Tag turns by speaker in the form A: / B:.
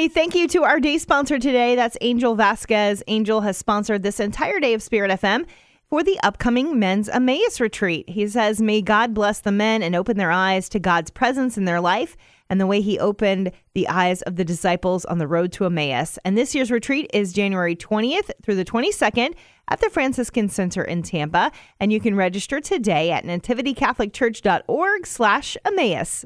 A: Hey, thank you to our day sponsor today. That's Angel Vazquez. Angel has sponsored this entire day of Spirit FM for the upcoming men's Emmaus retreat. He says, May God bless the men and open their eyes to God's presence in their life and the way he opened the eyes of the disciples on the road to Emmaus. And this year's retreat is January 20th through the 22nd at the Franciscan Center in Tampa. And you can register today at nativitycatholicchurch.org slash Emmaus.